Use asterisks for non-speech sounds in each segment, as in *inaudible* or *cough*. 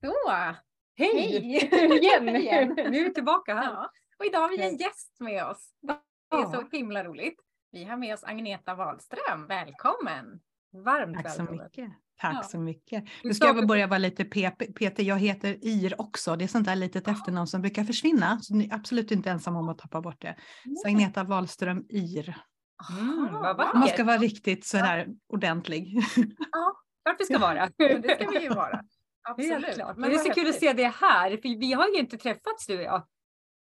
Så, Hej! hej igen. Igen. Nu är vi tillbaka här. Ja. Och idag har vi en gäst med oss. Det är Ja. så himla roligt. Vi har med oss Agneta Wahlström. Välkommen! Varmt Tack så välkommen. mycket. Tack Ja. så mycket. Nu ska jag börja vara lite. Peter, jag heter Ir också. Det är sånt där litet efternamn som brukar försvinna. Så ni är absolut inte ensam om att tappa bort det. Så Agneta Wahlström Ir. Mm, man ska vara riktigt sådär ordentlig. Klart vi ska vara. Det ska vi ju vara. Helt Absolut. klart. Men det är så kul att se det här, för vi har ju inte träffats du och jag.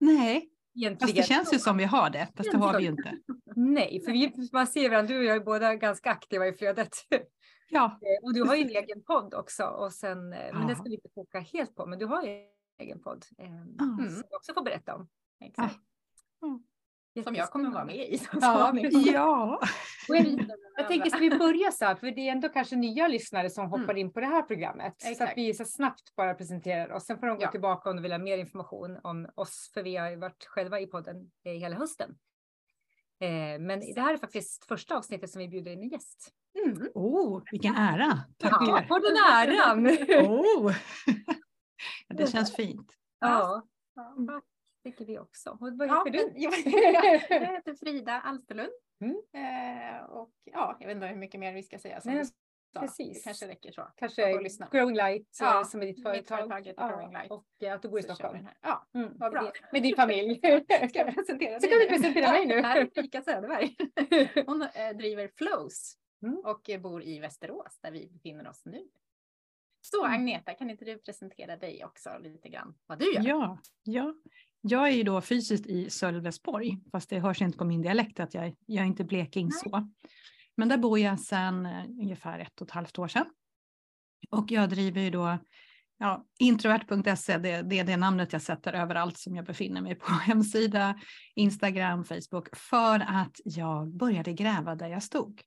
Nej, Egentligen. fast det känns ju som vi har det. Fast det har vi ju inte. Nej, för vi, man ser varandra, du och jag är båda ganska aktiva i flödet. Ja, Eh, och du har ju en egen podd också, och sen, eh, men det Ja. ska vi inte foka helt på, men du har ju en egen podd. Eh, Ja. Som jag också får berätta om. Exakt. Som jag kommer vara med i. så Ja, *laughs* ja. Jag, tänker, ska vi börja så här, för det är ändå kanske nya lyssnare som hoppar Mm. in på det här programmet. Så att Exakt. vi så snabbt bara presenterar oss. Sen får de gå Ja. tillbaka om de vill ha mer information om oss, för vi har ju varit själva i podden eh, hela hösten. Eh, men det här är faktiskt första avsnittet som vi bjuder in en gäst. Mm. Oh, vilken ära. Ja, Tackar. på den äran! *laughs* Oh. *laughs* Ja, det känns fint. ja, Ja, tycker vi också. Och vad Ja, heter du? men *laughs* jag, *laughs* jag heter Frida Alsterlund. Mm. Eh, och ja, jag vet inte hur mycket mer vi ska säga. Som Nej, du precis. Det kanske räcker så. Kanske. Growing Light eh, Ja, som är ditt mitt företag. företag heter Growing Light. Och eh, att du bor i Stockholm. Ja, Mm. vad bra. Med din familj. *laughs* Ska presentera Så kan du presentera mig nu. Ja, här är Erika Söderberg. Hon eh, driver Flows Mm. och eh, bor i Västerås där vi befinner oss nu. Så Mm. Agneta, kan inte du presentera dig också lite grann vad du gör? Ja, ja. Jag är ju då fysiskt i Sölvesborg, fast det hörs inte på min dialekt att jag, jag är inte bleking Nej. så. Men där bor jag sedan eh, ungefär ett och ett halvt år sedan. Och jag driver ju då ja, introvert.se, det, det är det namnet jag sätter överallt som jag befinner mig på. *laughs* Hemsida, Instagram, Facebook, för att jag började gräva där jag stod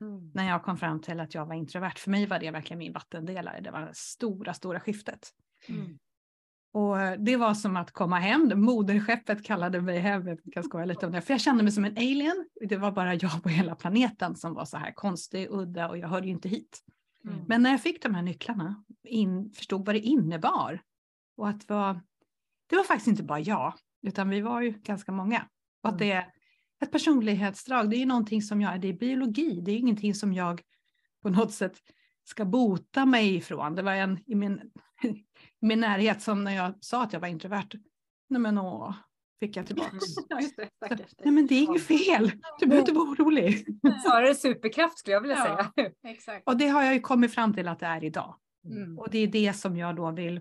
Mm. när jag kom fram till att jag var introvert. För mig var det verkligen min vattendelare. Det var det stora, stora skiftet. Mm. Och eh, det var som att komma hem. Moderskeppet kallade mig hem. Jag kan skoja lite om det. För jag kände mig som en alien. Det var bara jag på hela planeten som var så här konstig, udda och jag hörde ju inte hit. Mm. Men när jag fick de här nycklarna, in, förstod vad det innebar. Och att var, det var faktiskt inte bara jag, utan vi var ju ganska många. Och att det är ett personlighetsdrag, det är ju någonting som jag, det är biologi, det är ingenting som jag på något sätt ska bota mig ifrån. Det var en i min, min närhet som när jag sa att jag var introvert, nej men åh, fick jag *laughs* dig. nej men det är inget fel, du behöver inte vara orolig. Snarare superkraft skulle jag vilja Ja. säga. Exakt. Och det har jag ju kommit fram till att det är idag. Mm. Och det är det som jag då vill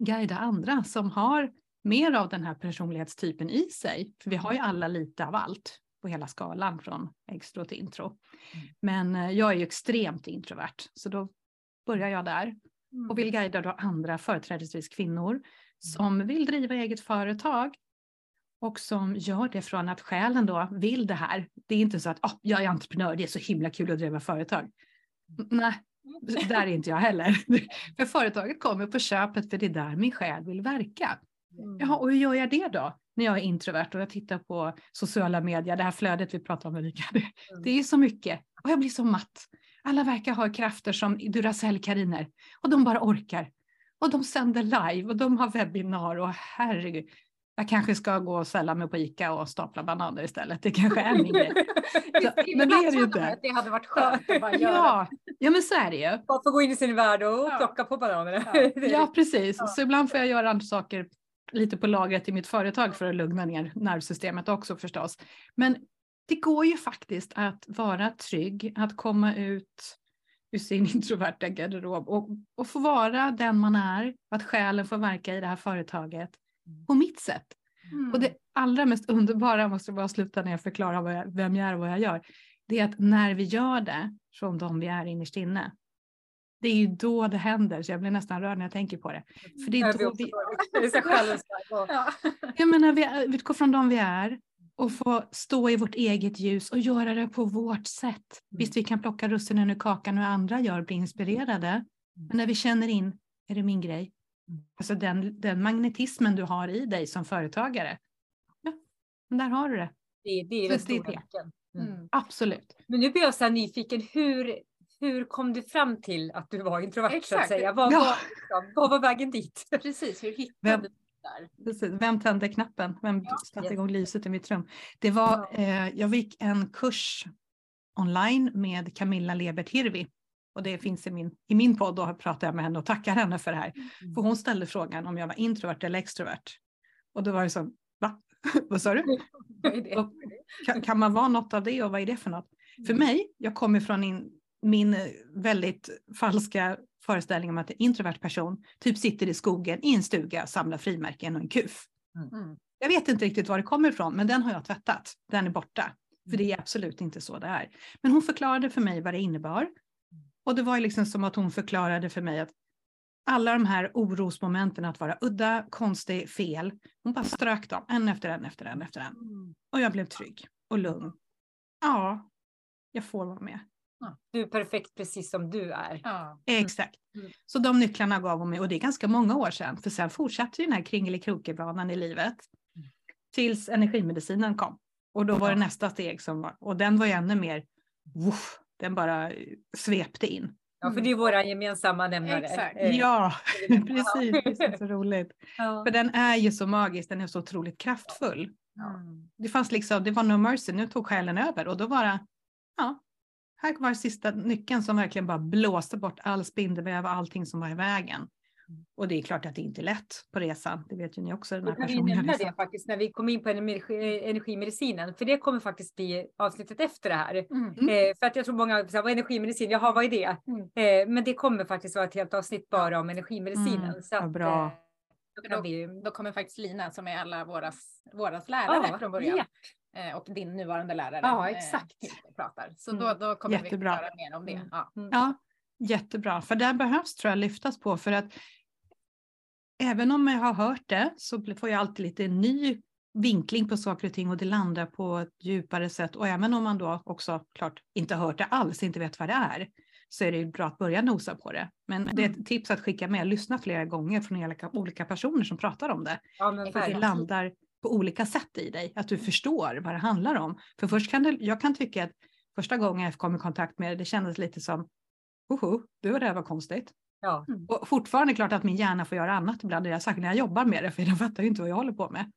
guida andra som har mer av den här personlighetstypen i sig. För vi har ju alla lite av allt på hela skalan från extro till intro. Men eh, jag är ju extremt introvert så då börjar jag där och vill guida då andra, företrädesvis kvinnor, som vill driva eget företag och som gör det från att själen då vill det här. Det är inte så att oh, jag är entreprenör, det är så himla kul att driva företag. N- Nej, där är inte jag heller. *laughs* För företaget kommer på köpet för det är där min själ vill verka. Mm. Jaha, och hur gör jag det då? När jag är introvert och jag tittar på sociala medier, det här flödet vi pratar om Erika. Det, det är så mycket och jag blir så matt. Alla verkar ha krafter som Duracell-kariner och de bara orkar. Och de sänder live och de har webbinar och herregud. Jag kanske ska gå och ställa mig på Ica och stapla bananer istället. Det kanske är min grej. *laughs* Så, men det är det inte. Det hade varit skönt att bara göra. Ja, ja, men så är det ju. Bara få gå in i sin värld och Ja. plocka på bananerna. Ja. Ja, precis. Ja. Så ibland får jag göra andra saker lite på lagret i mitt företag för att lugna ner nervsystemet också förstås. Men det går ju faktiskt att vara trygg, att komma ut ur sin *laughs* introverta garderob och, och få vara den man är, att själen får verka i det här företaget på mitt sätt. Mm. Och det allra mest underbara, måste jag bara sluta när jag förklarar vad jag, vem jag är och vad jag gör, det är att när vi gör det från de vi är innerst inne, det är ju då det händer, så jag blir nästan rörd när jag tänker på det. För det är då vi, jag menar, vi utgår från de vi är och få stå i vårt eget ljus och göra det på vårt sätt. Visst, vi kan plocka russinen ur kakan och andra gör, bli inspirerade. Men när vi känner in, är det min grej? Alltså den, den magnetismen du har i dig som företagare. Ja, där har du det. Det, det är den stora det. nyckeln. Mm. Absolut. Men nu blir jag så här nyfiken, hur, hur kom du fram till att du var introvert så att Exakt. säga? Vad, Ja. var, liksom, vad var vägen dit? Precis, hur hittade du där? Precis. Vem tände knappen? Vem Ja, satte yes. igång lyset i mitt rum? Det var, eh, jag gick en kurs online med Camilla Lebert Hirvi. Och det finns i min, i min podd och pratar jag med henne och tackar henne för det här. För hon ställde frågan om jag var introvert eller extrovert. Och då var det så, va? *laughs* Vad sa du? *laughs* Vad? Och Kan, kan man vara något av det och vad är det för något? För mig, jag kommer från in, min väldigt falska föreställning om att en introvert person typ sitter i skogen i en stuga, samlar frimärken och en kuf. Mm. Jag vet inte riktigt var det kommer ifrån, men den har jag tvättat. Den är borta. För det är absolut inte så det är. Men hon förklarade för mig vad det innebar. Och det var liksom som att hon förklarade för mig att alla de här orosmomenten att vara udda, konstig, fel. Hon bara strök dem en efter en efter en efter en. Och jag blev trygg och lugn. Ja, jag får vara med. Du är perfekt precis som du är. Ja. Exakt. Mm. Så de nycklarna gav hon mig och det är ganska många år sedan. För sen fortsatte ju den här kringelikrokig-banan i livet. Tills energimedicinen kom. Och då var det nästa steg som var, och den var ju ännu mer, woof, den bara svepte in. Ja, för det är våra gemensamma nämnare. Exakt. Eh, Ja, *laughs* precis, precis, så roligt. ja. För den är ju så magisk, den är så otroligt kraftfull. Mm. Det fanns liksom, det var no mercy, nu tog själen över och då var det, ja, här var sista nyckeln som verkligen bara blåste bort all spindelväv och allting som var i vägen. Och det är klart att det inte är lätt på resan, det vet ju ni också. Den här kan vi nämna det faktiskt när vi kommer in på energi, energimedicinen, för det kommer faktiskt bli avsnittet efter det här. Mm. Eh, för att jag tror många säger, energimedicin? Jaha, vad är det? Mm. Eh, men det kommer faktiskt vara ett helt avsnitt bara om energimedicinen. Mm, så att, bra. eh, då Då kommer faktiskt Lina som är alla våras, våras lärare Ja, från början. Eh, Och din nuvarande lärare. Ja, eh, exakt. pratar. Så Mm. då, då kommer Jättebra. vi höra mer om det. Mm. Ja. Ja, jättebra. För där behövs tror jag lyftas på för att även om jag har hört det så får jag alltid lite ny vinkling på saker och ting och det landar på ett djupare sätt. Och även om man då också klart inte har hört det alls, inte vet vad det är, så är det ju bra att börja nosa på det. Men det är ett tips att skicka med, lyssna flera gånger från olika, personer som pratar om det. ja, men För det landar på olika sätt i dig, att du förstår vad det handlar om. För först kan det, jag kan tycka att första gången jag kom i kontakt med det, det kändes lite som, hoho, det var det här var konstigt. Ja. Och fortfarande klart att min hjärna får göra annat ibland, det jag sagt när jag jobbar med det, för den fattar ju inte vad jag håller på med.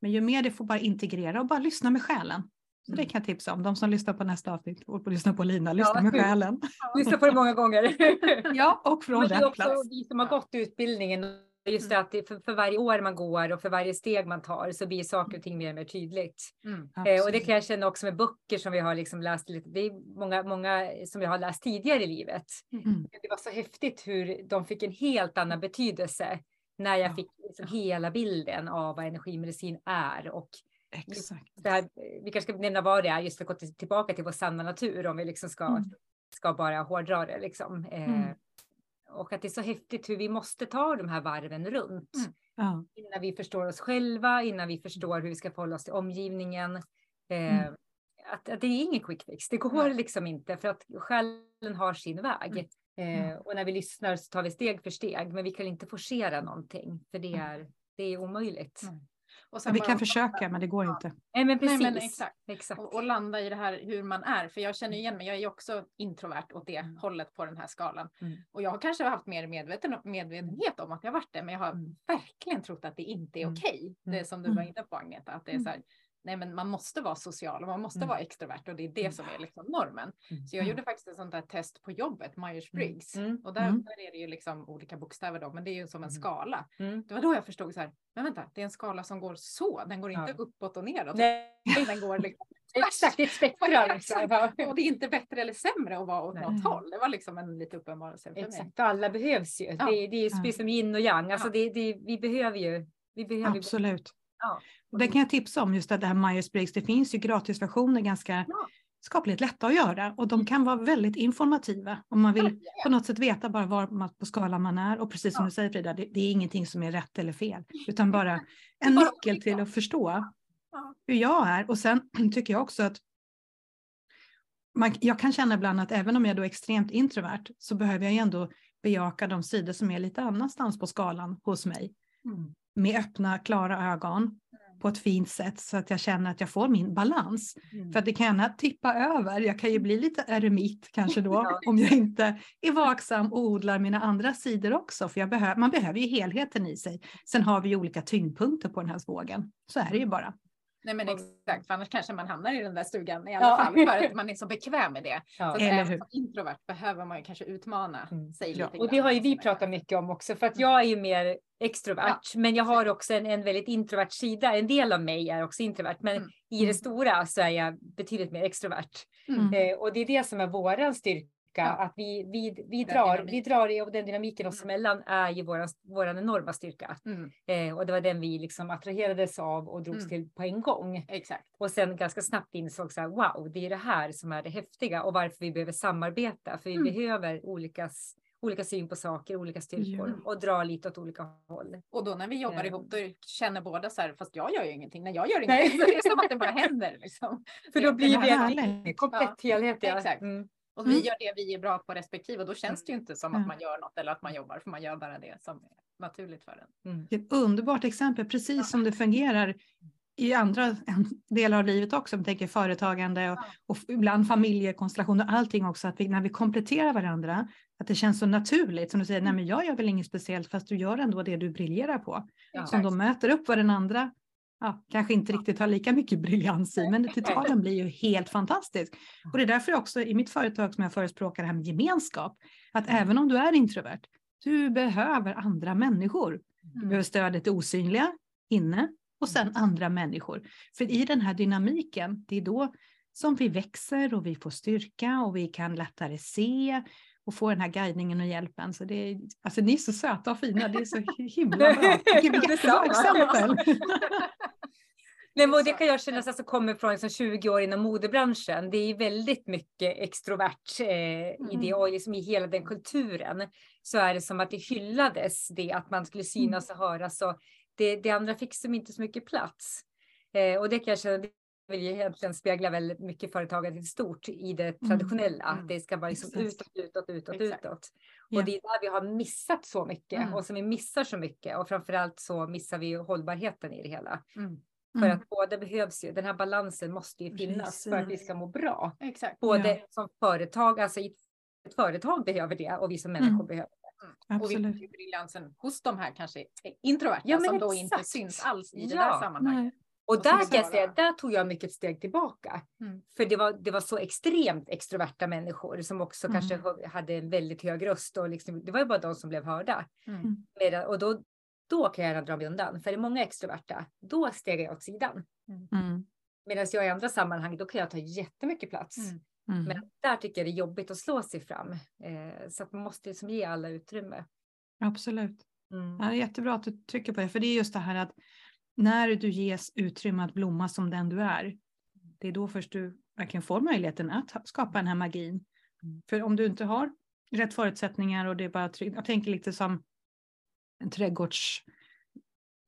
Men ju mer det får bara integrera och bara lyssna med själen. Så det kan jag tipsa om, de som lyssnar på nästa avsnitt och på lyssna på Lina, lyssna *laughs* Ja. med själen. Lyssna på det många gånger. *laughs* Ja, och från Men det är rätt också plats. vi som har gått utbildningen. Just det att det, för, för varje år man går och för varje steg man tar så blir saker och ting mer och mer tydligt. Mm. Eh, och det kan jag känna också med böcker som vi har liksom läst lite. Det är många, många som jag har läst tidigare i livet. Mm. Det var så häftigt hur de fick en helt annan betydelse när jag Ja. fick liksom hela bilden av vad energimedicin är och Exakt. det här, vi kanske ska nämna vad det är just för att gå till- tillbaka till vår sanna natur om vi liksom ska, Mm. ska bara hårdra det liksom. Eh, Mm. Och att det är så häftigt hur vi måste ta de här varven runt Mm. Ja. innan vi förstår oss själva, innan vi förstår hur vi ska förhålla oss till omgivningen. Eh, Mm. att, att det är ingen quick fix. Det går liksom inte för att själen har sin väg. Eh, och när vi lyssnar så tar vi steg för steg, men vi kan inte forcera någonting för det är, det är omöjligt. Mm. Och Vi kan försöka, men det går inte. Nej, men precis. Nej, men exakt. exakt. Och, och landa i det här hur man är. För jag känner igen mig, jag är ju också introvert åt det Mm. hållet på den här skalan. Mm. Och jag har kanske haft mer medveten, medvetenhet om att jag varit det, men jag har Mm. verkligen trott att det inte är Mm. okej. Det Mm. som du var inne på Agneta, att det är Mm. så här, nej men man måste vara social och man måste Mm. vara extrovert och det är det Mm. som är liksom normen. Mm. Så jag Mm. gjorde faktiskt ett sånt där test på jobbet, Myers-Briggs. Och där, där är det ju liksom olika bokstäver då, men det är ju som en skala. Det var då jag förstod så här, men vänta, det är en skala som går så, den går inte Ja. uppåt och neråt. Nej, Den går liksom *laughs* exakt. Det är ett spektrum. Exakt. Och det är inte bättre eller sämre att vara åt Nej. något håll. Det var liksom en lite uppenbarelse för mig. Exakt, alla behövs ju. Ja. Det, det är ju precis som yin och yang. Alltså Ja. det, det, vi behöver ju. Vi behöver Absolut. Ja. Det kan jag tipsa om, just det här Myers-Briggs. Det finns ju gratisversioner ganska Ja. skapligt lätta att göra och de kan vara väldigt informativa om man vill på något sätt veta bara var man, på skalan man är. Och precis som Ja. du säger Frida, det, det är ingenting som är rätt eller fel, utan bara en nyckel till att förstå hur jag är. Och sen *clears throat* tycker jag också att man, jag kan känna ibland att även om jag är extremt introvert så behöver jag ändå bejaka de sidor som är lite annanstans på skalan hos mig. Mm. Med öppna, klara ögon. På ett fint sätt så att jag känner att jag får min balans. Mm. För att det kan gärna tippa över. Jag kan ju bli lite eremit kanske då *laughs* Ja. om jag inte är vaksam och odlar mina andra sidor också. För behö- man behöver ju helheten i sig. Sen har vi ju olika tyngdpunkter på den här vågen. Så är det ju bara. Nej men exakt, för annars kanske man hamnar i den där stugan i Ja. alla fall för att *laughs* man är så bekväm med det. Ja. Så att Eller hur? som introvert behöver man ju kanske utmana Mm. sig Ja. lite Och det grann. har ju vi pratat mycket om också, för att jag är ju mer extrovert, men jag har också en, en väldigt introvert sida. En del av mig är också introvert, men Mm. i det stora så är jag betydligt mer extrovert. Mm. Eh, och det är det som är våran styrka, Ja. att vi, vi, vi, drar, vi drar och den dynamiken oss Mm. emellan är ju våran enorma styrka. Mm. Eh, och det var den vi liksom attraherades av och drogs Mm. till på en gång. Exakt. Och sen ganska snabbt insåg så här, wow, det är det här som är det häftiga och varför vi behöver samarbeta. För vi Mm. behöver olika, olika syn på saker, olika styrkor Ja. och dra lite åt olika håll. Och då när vi jobbar Eh. ihop då känner båda så här, fast jag gör ju ingenting. när jag gör ingenting. Så det är som att det bara händer liksom. *laughs* För då blir det vi en komplett helhet. Ja. exakt. Mm. Och vi Mm. gör det vi är bra på respektive och då känns det ju inte som att Mm. man gör något eller att man jobbar för man gör bara det som är naturligt för en. Mm. Det är ett underbart exempel, precis som det fungerar i andra delar av livet också. Om tänker företagande och, Ja. och ibland familjekonstellationer och allting också. Att vi, när vi kompletterar varandra, att det känns så naturligt. Som du säger, nej men jag gör väl inget speciellt fast du gör ändå det du briljerar på. Ja. Som då möter upp vad den andra ja, kanske inte riktigt har lika mycket briljans i, men totalen blir ju helt fantastisk. Och det är därför också i mitt företag som jag förespråkar det här med gemenskap. Att även om du är introvert, du behöver andra människor. Du behöver stödet det osynliga inne och sen andra människor. För i den här dynamiken, det är då som vi växer och vi får styrka och vi kan lättare se och få den här guidningen och hjälpen. Så det är, alltså ni är så söta och fina, det är så himla bra. *laughs* Vilket jättebra exempel. *laughs* Nej, men och det kan jag känna alltså, kommer från liksom 20 år inom modebranschen. Det är väldigt mycket extrovert eh, i det och liksom i hela den kulturen så är det som att det hyllades det att man skulle synas och höras och det, det andra fick som inte så mycket plats. Eh, och det kan jag känna, vill ju egentligen spegla väldigt mycket företaget i stort i det traditionella. Mm. Det ska vara liksom utåt, utåt, utåt, Exakt. utåt. Och det är där vi har missat så mycket Mm. och som vi missar så mycket och framförallt så missar vi hållbarheten i det hela. Mm. För Mm. att båda behövs ju. Den här balansen måste ju finnas för att vi ska må bra. Exakt. Både Ja. som företag, alltså ett företag behöver det och vi som människor Mm. behöver. Och vi Absolut. ser ju briljansen hos de här kanske introverta Ja, som då inte exakt. syns alls i det Ja. där sammanhanget. Nej. Och Och där kan jag säga, där tog jag mycket steg tillbaka. Mm. För det var, det var så extremt extroverta människor som också Mm. kanske hade en väldigt hög röst och liksom, det var ju bara de som blev hörda. Mm. Medan, och då, då kan jag gärna dra mig undan. För är det många extroverta, då stegar jag åt sidan. Mm. Medan jag i andra sammanhang, då kan jag ta jättemycket plats. Mm. Mm. Men där tycker jag det är jobbigt att slå sig fram. Eh, så att man måste liksom ge alla utrymme. Absolut. Mm. Ja, det är jättebra att du trycker på det, för det är just det här att när du ges utrymme att blomma som den du är, det är då först du verkligen får möjligheten att skapa den här magin. Mm. För om du inte har rätt förutsättningar och det är bara jag tänker lite som en trädgårds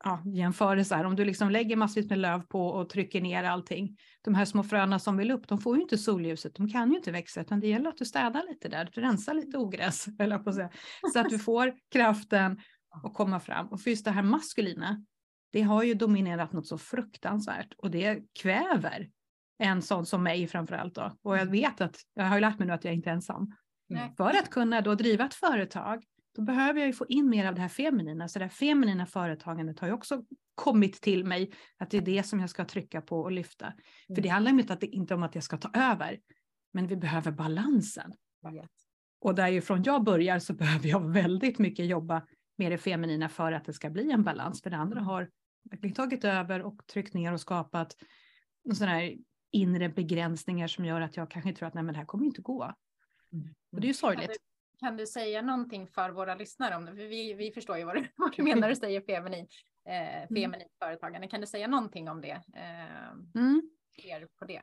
ja, jämförelse här. Om du liksom lägger massvis med löv på och trycker ner allting. De här små fröna som vill upp, de får ju inte solljuset, de kan ju inte växa, utan det gäller att du städar lite där, du rensar lite ogräs, *laughs* jag på att säga. Så att du får kraften att komma fram. Och för just det här maskulina, det har ju dominerat något så fruktansvärt och det kväver en sån som mig framförallt då. Och jag vet att, jag har ju lärt mig nu att jag inte är ensam. Nej. För att kunna då driva ett företag, då behöver jag ju få in mer av det här feminina. Så det här feminina företagandet har ju också kommit till mig, att det är det som jag ska trycka på och lyfta. För det handlar ju inte, att det, inte om att jag ska ta över, men vi behöver balansen. Och därifrån jag börjar så *laughs* behöver jag väldigt mycket jobba med det feminina för att det ska bli en balans. För det andra har verkligen tagit över och tryckt ner och skapat sådana här inre begränsningar som gör att jag kanske tror att nej, men det här kommer inte gå. Och det är ju sorgligt. Kan du säga någonting för våra lyssnare om det? För vi, vi förstår ju vad du, *laughs* vad du menar när du *laughs* säger feminin, eh, feminin företagande. Kan du säga någonting om det? Eh, Mm. på det?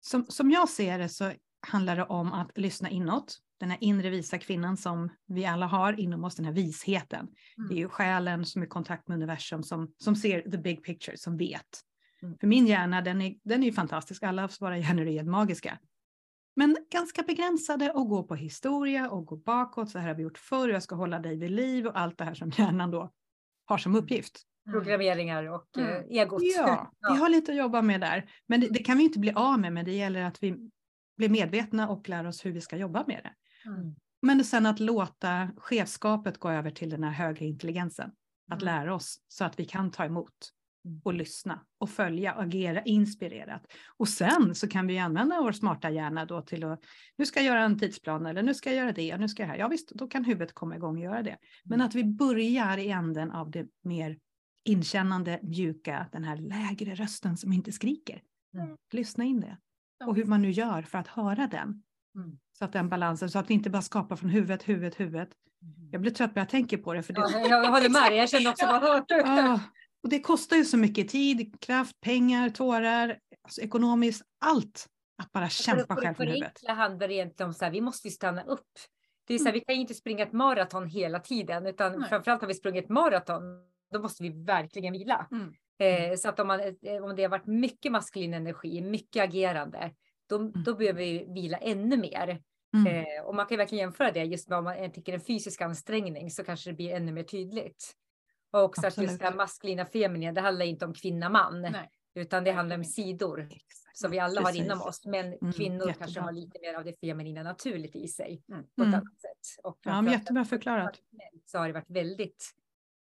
Som, som jag ser det så handlar det om att lyssna inåt. Den här inre visa kvinnan som vi alla har inom oss, den här visheten. Mm. Det är ju själen som är i kontakt med universum som, som ser the big picture, som vet. Mm. För min hjärna, den är, den är ju fantastisk. Alla våra hjärnor är magiska. Men ganska begränsade och gå på historia och gå bakåt. Så här har vi gjort förr. Jag ska hålla dig vid liv och allt det här som hjärnan då har som uppgift. programmeringar och mm. eh, egot. *laughs* Ja, vi har lite att jobba med där. Men det, det, kan vi inte bli av med, men det gäller att vi blir medvetna och lär oss hur vi ska jobba med det. Mm. Men sen att låta chefskapet gå över till den här högre intelligensen. Att mm. lära oss så att vi kan ta emot mm. Och lyssna och följa och agera inspirerat. Och sen så kan vi använda vår smarta hjärna då till att nu ska jag göra en tidsplan eller nu ska jag göra det, nu ska jag här. Ja visst, då kan huvudet komma igång och göra det. Men att vi börjar i änden av det mer inkännande, mjuka, den här lägre rösten som inte skriker. Mm. Lyssna in det. Och hur man nu gör för att höra den. Mm. Så att den balansen, så att vi inte bara skapar från huvudet, huvudet, huvudet. Mm. Jag blir trött när jag tänker på det. För det... Ja, jag håller med dig, jag känner också bara *laughs* ja, Och det kostar ju så mycket tid, kraft, pengar, tårar, alltså ekonomiskt, allt. Att bara kämpa själv från huvudet. Det handlar egentligen om så här, vi måste stanna upp. Det är så här, mm. Vi kan ju inte springa ett maraton hela tiden, utan Nej. framförallt har vi sprungit ett maraton, då måste vi verkligen vila. Mm. Eh, så att om, man, eh, om det har varit mycket maskulin energi, mycket agerande, då, mm. då behöver vi vila ännu mer. Mm. Eh, och man kan verkligen jämföra det just med om man tänker en fysisk ansträngning så kanske det blir ännu mer tydligt. Och också Absolut. att just det här maskulina feminina, det handlar inte om kvinna man, Nej. utan det handlar om sidor Exakt. som vi alla Precis. har inom oss. Men mm, kvinnor jättebra. kanske har lite mer av det feminina naturligt i sig mm. på ett mm. annat sätt. Och ja, men jättebra förklarat. Så har det varit väldigt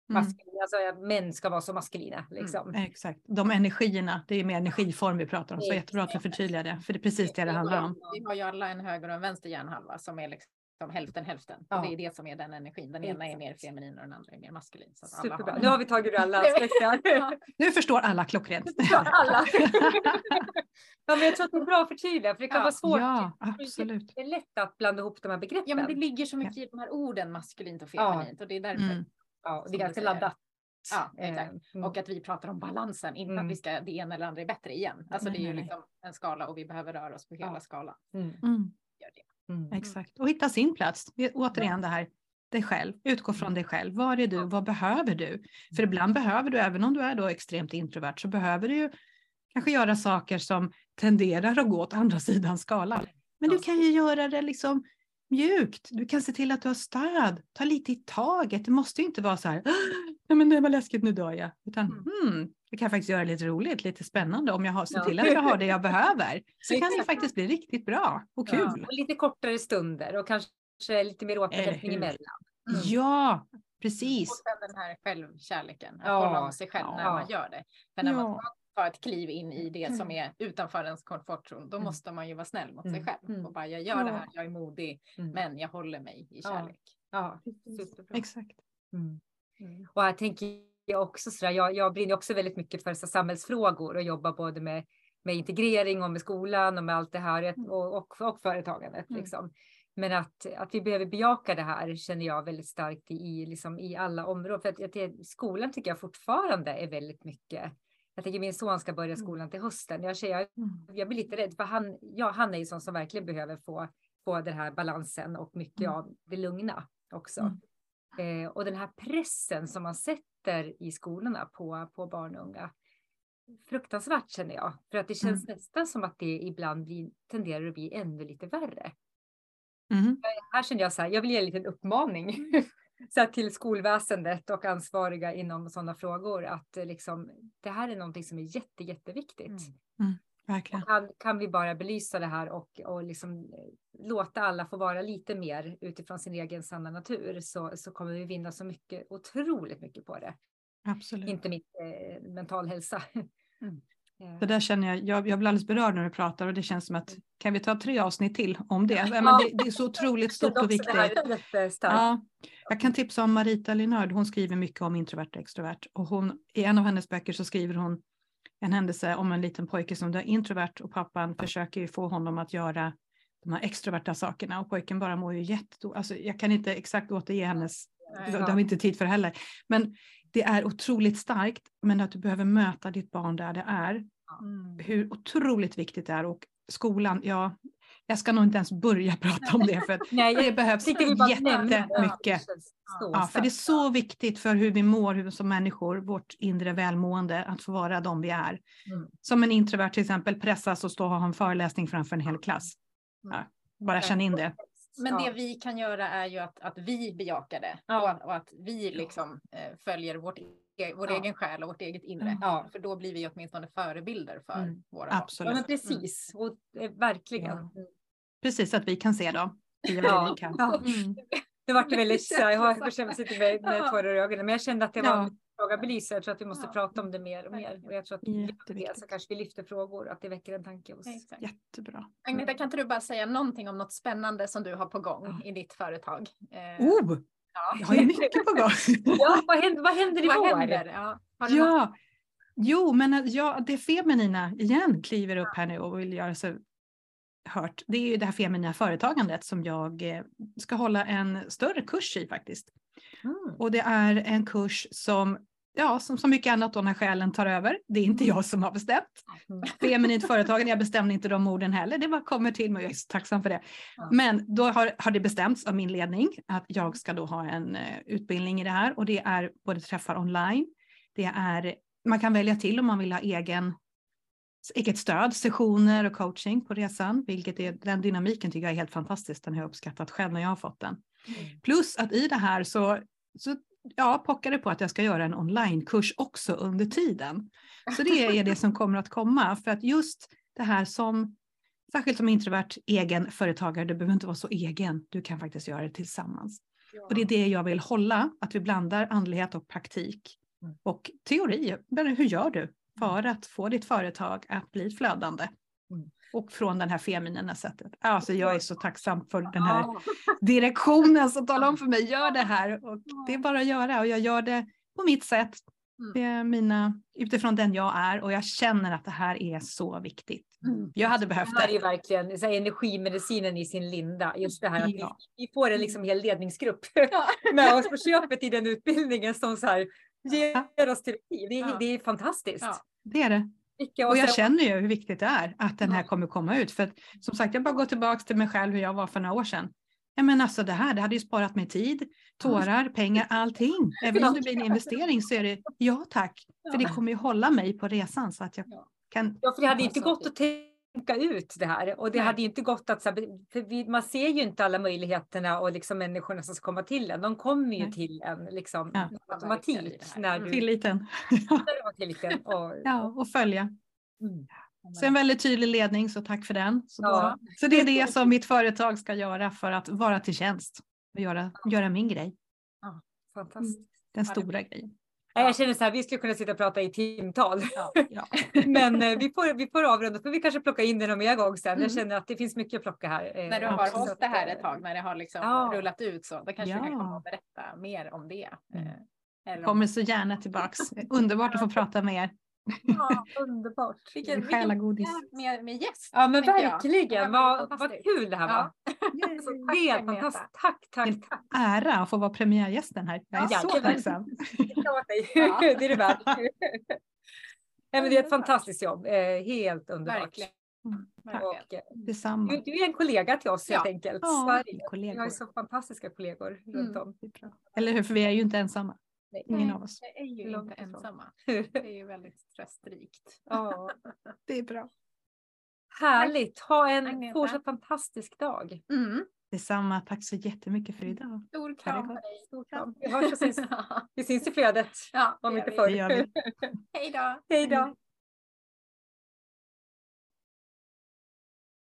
Mm. Maskulina, alltså män ska vara så maskulina. Mm, liksom. Mm, exakt, de energierna, det är mer energiform vi pratar om. Så jättebra att du förtydligar det, för det är precis det det handlar om. Vi har ju alla en höger och en vänster hjärnhalva som är liksom hälften hälften. Ja. Och det är det som är den energin. Den ena är mer feminin och den andra är mer maskulin. Så Superbra. Har... Nu har vi tagit ur alla aspekter. nu förstår alla klockrent. alla. ja, men jag tror att det är bra att förtydliga för det kan ja. vara svårt. Ja, absolut. Det är lätt att blanda ihop de här begreppen. Ja, men det ligger så mycket i de här orden maskulint och feminint och det är därför. Mm. Ja, det är ganska laddat. Ja, exakt. Mm. Och att vi pratar om balansen, inte mm. att vi ska det ena eller andra är bättre igen. Alltså det är ju liksom en skala och vi behöver röra oss på hela ja. skalan. Mm. mm. mm. Exakt, och hitta sin plats. Återigen det här, dig själv, utgå från dig själv. Var är du? Vad behöver du? För ibland behöver du, även om du är då extremt introvert, så behöver du ju kanske göra saker som tenderar att gå åt andra sidan skalan. Men du kan ju göra det liksom mjukt. Du kan se till att du har stöd. Ta lite i taget. Det måste ju inte vara så här, nej men det var läskigt, nu dör jag. Utan mm. hmm, det kan faktiskt göra lite roligt, lite spännande om jag har, ser till att jag har det jag behöver. *laughs* Så kan det faktiskt bli riktigt bra och kul. Ja, och lite kortare stunder och kanske lite mer återhämtning emellan. Mm. Ja, precis. Och sen den här självkärleken, att ja. hålla om sig själv när man gör det. För när man ta ett kliv in i det som är utanför ens komfortzon, då mm. måste man ju vara snäll mot sig mm. själv mm. och bara jag gör det här, jag är modig, men jag håller mig i kärlek. Ja, ja exakt. Mm. Och här tänker jag också så där, jag, jag brinner också väldigt mycket för så samhällsfrågor och jobbar både med, med integrering och med skolan och med allt det här och, och, och företagandet. Mm. Liksom. Men att, att vi behöver bejaka det här känner jag väldigt starkt i, liksom, i alla områden. För att, att skolan tycker jag fortfarande är väldigt mycket jag tänker min son ska börja mm. skolan till hösten. Jag, jag, mm. jag blir lite rädd för han, ja, han är ju sån som verkligen behöver få, få den här balansen och mycket mm. av det lugna också. Mm. Eh, och den här pressen som man sätter i skolorna på, på barn och unga. Fruktansvärt känner jag, för att det känns mm. nästan som att det ibland blir, tenderar att bli ännu lite värre. Mm. Här känner jag så här, jag vill ge en liten uppmaning *laughs* så till skolväsendet och ansvariga inom sådana frågor att eh, liksom, det här är någonting som är jätte, jätteviktigt. Mm. Mm, verkligen. Kan, kan, vi bara belysa det här och, och liksom eh, låta alla få vara lite mer utifrån sin egen sanna natur så, så kommer vi vinna så mycket, otroligt mycket på det. Absolut. Inte minst eh, mental hälsa. Mm. Det där känner jag, jag, jag blir alldeles berörd när du pratar och det känns som att kan vi ta tre avsnitt till om det? Ja. Men det, det är så otroligt stort och viktigt. Ja, jag kan tipsa om Marita Linörd, hon skriver mycket om introvert och extrovert och hon, i en av hennes böcker så skriver hon en händelse om en liten pojke som är introvert och pappan försöker få honom att göra de här extroverta sakerna och pojken bara mår ju jättedåligt. Alltså, jag kan inte exakt återge hennes, det har vi inte tid för heller. Men det är otroligt starkt, men att du behöver möta ditt barn där det är. Mm. Hur otroligt viktigt det är och skolan, ja, jag ska nog inte ens börja *laughs* prata om det för Nej, det behövs jättemycket. Ja, för det är så viktigt för hur vi mår hur, som människor, vårt inre välmående, att få vara de vi är. Mm. Som en introvert till exempel pressas och stå och ha en föreläsning framför en hel klass. Mm. Ja, bara känn in det. Men ja. det vi kan göra är ju att, att vi bejakar det ja. och, och, att vi liksom eh, följer vårt, e vår egen själ och vårt eget inre. För då blir vi åtminstone förebilder för mm. våra Absolut. barn. Ja, men precis, och, eh, verkligen. Mm. Precis, att vi kan se dem. Ja. Ja. Mm. *laughs* Det var väldigt, *laughs* jag har lite med, med tårar i ögonen, men jag kände att det var fråga belysa. Jag tror att vi måste ja. prata om det mer och mer. Och jag tror att det så kanske vi lyfter frågor, att det väcker en tanke hos Exakt. Jättebra. Agneta, kan inte du bara säga någonting om något spännande som du har på gång ja. i ditt företag? Eh, oh! Ja. Jag har ju mycket på gång. *laughs* ja, vad händer, vad händer i vad år? Händer? Ja, ja. Jo, men eh, ja, det feminina igen kliver upp här nu och vill göra sig hört. Det är ju det här feminina företagandet som jag eh, ska hålla en större kurs i faktiskt. Mm. Och det är en kurs som, ja, som så mycket annat då när själen tar över. Det är inte jag som har bestämt. Mm. Feminint företagande, jag bestämde inte de orden heller. Det bara kommer till mig och jag är så tacksam för det. Men då har, har det bestämts av min ledning att jag ska då ha en uh, utbildning i det här och det är både träffar online. Det är, man kan välja till om man vill ha egen eget stöd, sessioner och coaching på resan, vilket är den dynamiken tycker jag är helt fantastisk. Den har jag uppskattat själv när jag har fått den. Mm. Plus att i det här så, så ja, pockar det på att jag ska göra en onlinekurs också under tiden. Så det är det som kommer att komma för att just det här som Särskilt som introvert egen företagare, du behöver inte vara så egen, du kan faktiskt göra det tillsammans. Ja. Och det är det jag vill hålla, att vi blandar andlighet och praktik. Mm. Och teori, hur gör du för att få ditt företag att bli flödande? Mm och från den här feminina sättet. Alltså jag är så tacksam för den här direktionen som talar om för mig, gör det här. Och det är bara att göra och jag gör det på mitt sätt. Mm. Det mina, utifrån den jag är och jag känner att det här är så viktigt. Mm. Jag hade behövt det. Det här är verkligen så här, energimedicinen i sin linda. Just det här att ja. vi, vi, får en liksom hel ledningsgrupp ja. *laughs* med oss på köpet i den utbildningen som så här, ger oss terapi. Det, ja. det är fantastiskt. Det är det. Och jag känner ju hur viktigt det är att den här kommer komma ut. För som sagt, jag bara går tillbaka till mig själv hur jag var för några år sedan. Ja, men alltså det här, det hade ju sparat mig tid, tårar, pengar, allting. *laughs* Även om det blir en investering så är det ja tack. För det kommer ju hålla mig på resan så att jag kan. Ja, för det hade inte gått att tänka ut det här och det Nej. hade inte gått att, för man ser ju inte alla möjligheterna och liksom människorna som ska komma till en. De kommer ju Nej. till en liksom ja. automatik. När du... Tilliten. Tilliten och, *laughs* ja, och följa. Mm. Så en väldigt tydlig ledning, så tack för den. Så, ja. så det är *laughs* det som mitt företag ska göra för att vara till tjänst och göra, göra min grej. Ja, fantastiskt. Mm. Den stora grejen. Jag känner så här, vi skulle kunna sitta och prata i timtal. Ja, ja. *laughs* Men eh, vi får, vi får avrunda, för vi kanske plocka in det någon mer gång sen. Mm. Jag känner att det finns mycket att plocka här. Eh, när du har hållit det här ett tag, när det har liksom ja. rullat ut så, då kanske du kan komma och berätta mer om det. Mm. Eh, kommer så gärna tillbaks. *laughs* Underbart att få prata med er. Ja, underbart. Vilken, vilken med, med gäst. Ja men verkligen. Vad, vad kul det här var. Ja. Helt fantastiskt. Tack, tack, tack. ära att få vara premiärgästen här. Jag är ja, så tacksam. *laughs* *laughs* det är det värt. Ja, men det är ett fantastiskt jobb. Eh, helt underbart. Verkligen. Mm, och, eh, Detsamma. Du, du, är en kollega till oss ja. helt enkelt. Ja, vi har så fantastiska kollegor mm. runt om. Eller hur, för vi är ju inte ensamma. Nej, Ingen av oss. Det är ju Långt inte ensamma. *laughs* Det är ju väldigt tröstrikt. Ja, det är bra. Härligt. Ha en Agneta. fortsatt fantastisk dag. Mm. Detsamma. Tack så jättemycket för idag. Stor kram på dig. Stor kram. Vi hörs och syns. *laughs* Vi syns i flödet. Ja, om inte förr. *laughs* Hej då. Hej då.